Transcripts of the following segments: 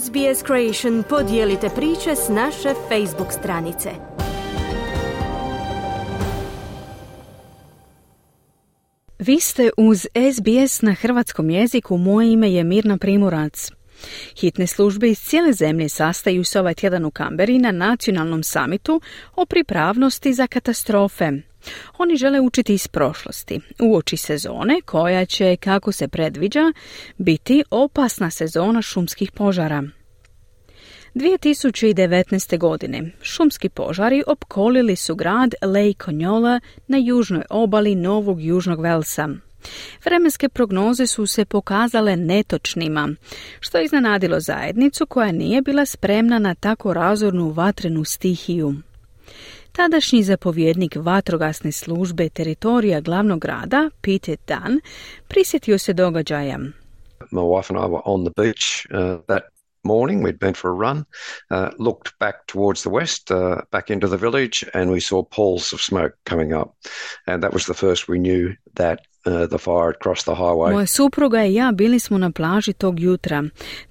SBS Creation podijelite priče s naše Facebook stranice. Vi ste uz SBS na hrvatskom jeziku. Moje ime je Mirna Primorac. Hitne službe iz cijele zemlje sastaju se ovaj tjedan u Kamberi na nacionalnom samitu o pripravnosti za katastrofe. Oni žele učiti iz prošlosti, uoči sezone koja će, kako se predviđa, biti opasna sezona šumskih požara. 2019. godine šumski požari opkolili su grad Lake Conyola na južnoj obali Novog Južnog Velsa. Vremenske prognoze su se pokazale netočnima, što je iznenadilo zajednicu koja nije bila spremna na tako razornu vatrenu stihiju. Tadašnji zapovjednik vatrogasne službe teritorija glavnog grada, Peter Dunn, prisjetio se događaja. My wife and I were on the beach uh, that morning. We'd been for a run, uh, looked back towards the west, uh, back into the village, and we saw pools of smoke coming up. And that was the first we knew that uh, the fire had crossed the highway. Moja supruga i ja bili smo na plaži tog jutra.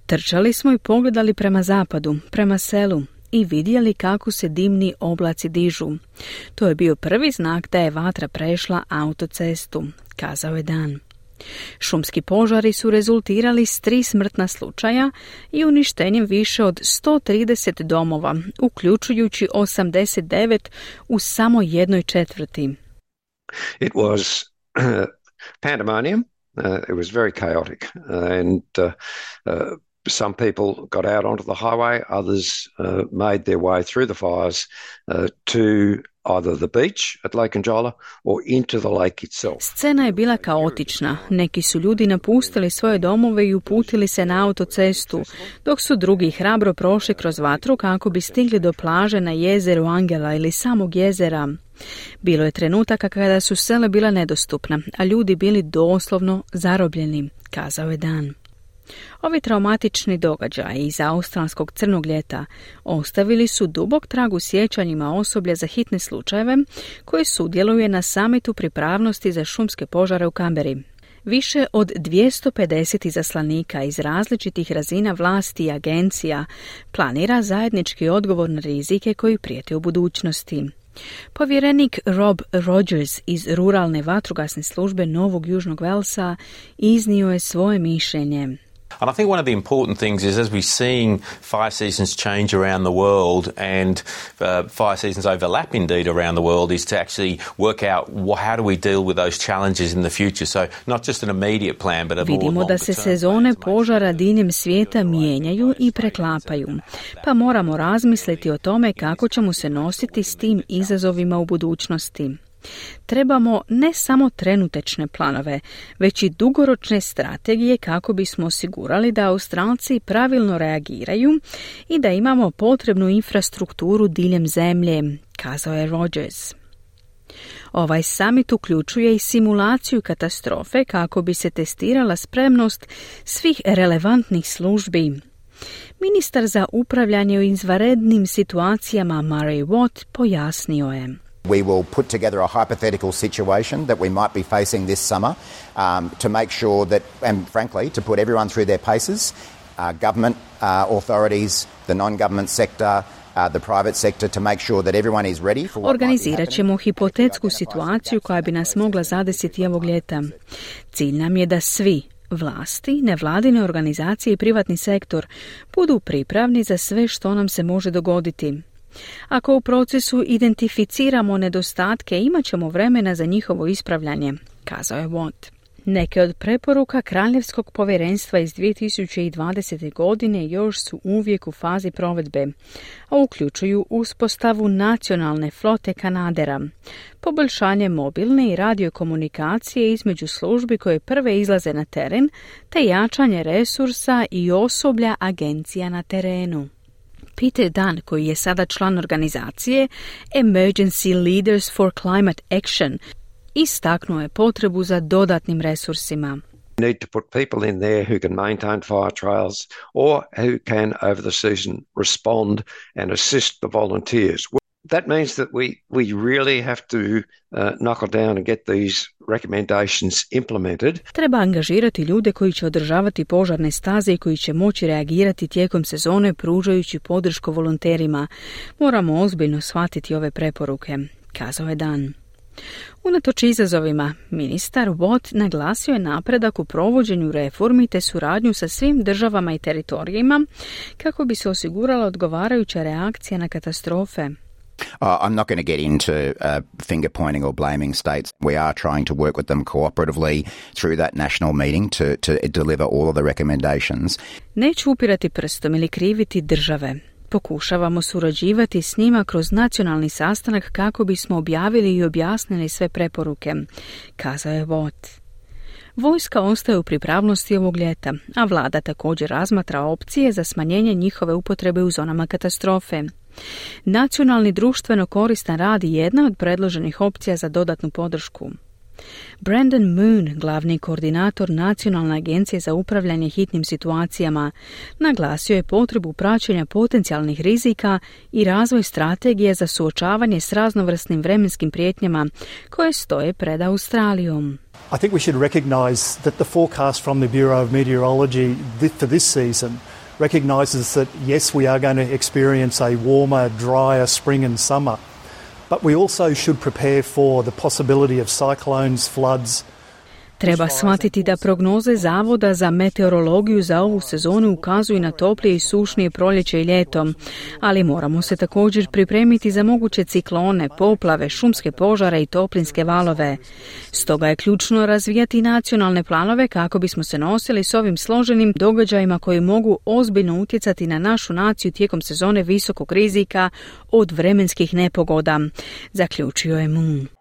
Trčali smo i pogledali prema zapadu, prema selu i vidjeli kako se dimni oblaci dižu. To je bio prvi znak da je vatra prešla autocestu, kazao je Dan. Šumski požari su rezultirali s tri smrtna slučaja i uništenjem više od 130 domova, uključujući 89 u samo jednoj četvrti. It was uh, pandemonium. Uh, it was very chaotic and uh, uh, some people got out onto the highway, others uh, made their way through the fires uh, to either the beach at Lake Anjola or into the lake itself. Scena je bila kaotična. Neki su ljudi napustili svoje domove i uputili se na autocestu, dok su drugi hrabro prošli kroz vatru kako bi stigli do plaže na jezeru Angela ili samog jezera. Bilo je trenutaka kada su sele bila nedostupna, a ljudi bili doslovno zarobljeni, kazao je Dan. Ovi traumatični događaji iz australskog crnog ljeta ostavili su dubok trag u sjećanjima osoblja za hitne slučajeve koji sudjeluje na samitu pripravnosti za šumske požare u Kamberi. Više od 250 izaslanika iz različitih razina vlasti i agencija planira zajednički odgovor na rizike koji prijete u budućnosti. Povjerenik Rob Rogers iz ruralne vatrogasne službe Novog Južnog Velsa iznio je svoje mišljenje. And I think one of the important things is as we're seeing fire seasons change around the world and uh, fire seasons overlap indeed around the world is to actually work out how do we deal with those challenges in the future. So not just an immediate plan but a Vidimo da se sezone požara diljem svijeta mijenjaju i preklapaju. Pa moramo razmisliti o tome kako ćemo se nositi s tim izazovima u budućnosti. Trebamo ne samo trenutečne planove, već i dugoročne strategije kako bismo osigurali da Australci pravilno reagiraju i da imamo potrebnu infrastrukturu diljem zemlje, kazao je Rogers. Ovaj summit uključuje i simulaciju katastrofe kako bi se testirala spremnost svih relevantnih službi. Ministar za upravljanje u izvanrednim situacijama Murray Watt pojasnio je. We will put together a hypothetical situation that we might be facing this summer um, to make sure that, and frankly, to put everyone through their paces uh, government uh, authorities, the non government sector, uh, the private sector to make sure that everyone is ready for Organizirat ćemo hipotetsku situaciju koja bi nas mogla zadesiti ovog ljeta. Cilj nam je da svi, vlasti, nevladine organizacije i privatni sektor budu pripravni za sve što nam se može dogoditi. Ako u procesu identificiramo nedostatke, imat ćemo vremena za njihovo ispravljanje, kazao je Watt. Neke od preporuka Kraljevskog povjerenstva iz 2020. godine još su uvijek u fazi provedbe, a uključuju uspostavu nacionalne flote Kanadera, poboljšanje mobilne i radiokomunikacije između službi koje prve izlaze na teren, te jačanje resursa i osoblja agencija na terenu. Peter Dunn, koji je sada član organizacije Emergency Leaders for Climate Action, istaknuo je potrebu za dodatnim resursima. need to put people in there who can maintain fire trails or who can over the season respond and assist the volunteers. That means that we, we really have to uh, knuckle down and get these recommendations implemented. Treba angažirati ljude koji će održavati požarne staze i koji će moći reagirati tijekom sezone pružajući podršku volonterima. Moramo ozbiljno shvatiti ove preporuke, kazao je Dan. Unatoč izazovima, ministar Watt naglasio je napredak u provođenju reformi te suradnju sa svim državama i teritorijima kako bi se osigurala odgovarajuća reakcija na katastrofe. Uh, I'm not going to get into uh, finger pointing or blaming states. We are trying to work with them cooperatively through that national meeting to, to deliver all of the recommendations. Neću upirati prstom ili kriviti države. Pokušavamo surađivati s njima kroz nacionalni sastanak kako bismo objavili i objasnili sve preporuke, kazao je Watt. Vojska ostaje u pripravnosti ovog ljeta, a vlada također razmatra opcije za smanjenje njihove upotrebe u zonama katastrofe. Nacionalni društveno koristan rad je jedna od predloženih opcija za dodatnu podršku. Brandon Moon, glavni koordinator Nacionalne agencije za upravljanje hitnim situacijama, naglasio je potrebu praćenja potencijalnih rizika i razvoj strategije za suočavanje s raznovrsnim vremenskim prijetnjama koje stoje pred Australijom. I think we should recognize that the forecast from the Bureau of Meteorology for this season recognises that yes, we are going to experience a warmer, drier spring and summer. But we also should prepare for the possibility of cyclones, floods, Treba shvatiti da prognoze Zavoda za meteorologiju za ovu sezonu ukazuju na toplije i sušnije proljeće i ljetom, ali moramo se također pripremiti za moguće ciklone, poplave, šumske požare i toplinske valove. Stoga je ključno razvijati nacionalne planove kako bismo se nosili s ovim složenim događajima koji mogu ozbiljno utjecati na našu naciju tijekom sezone visokog rizika od vremenskih nepogoda, zaključio je Moon.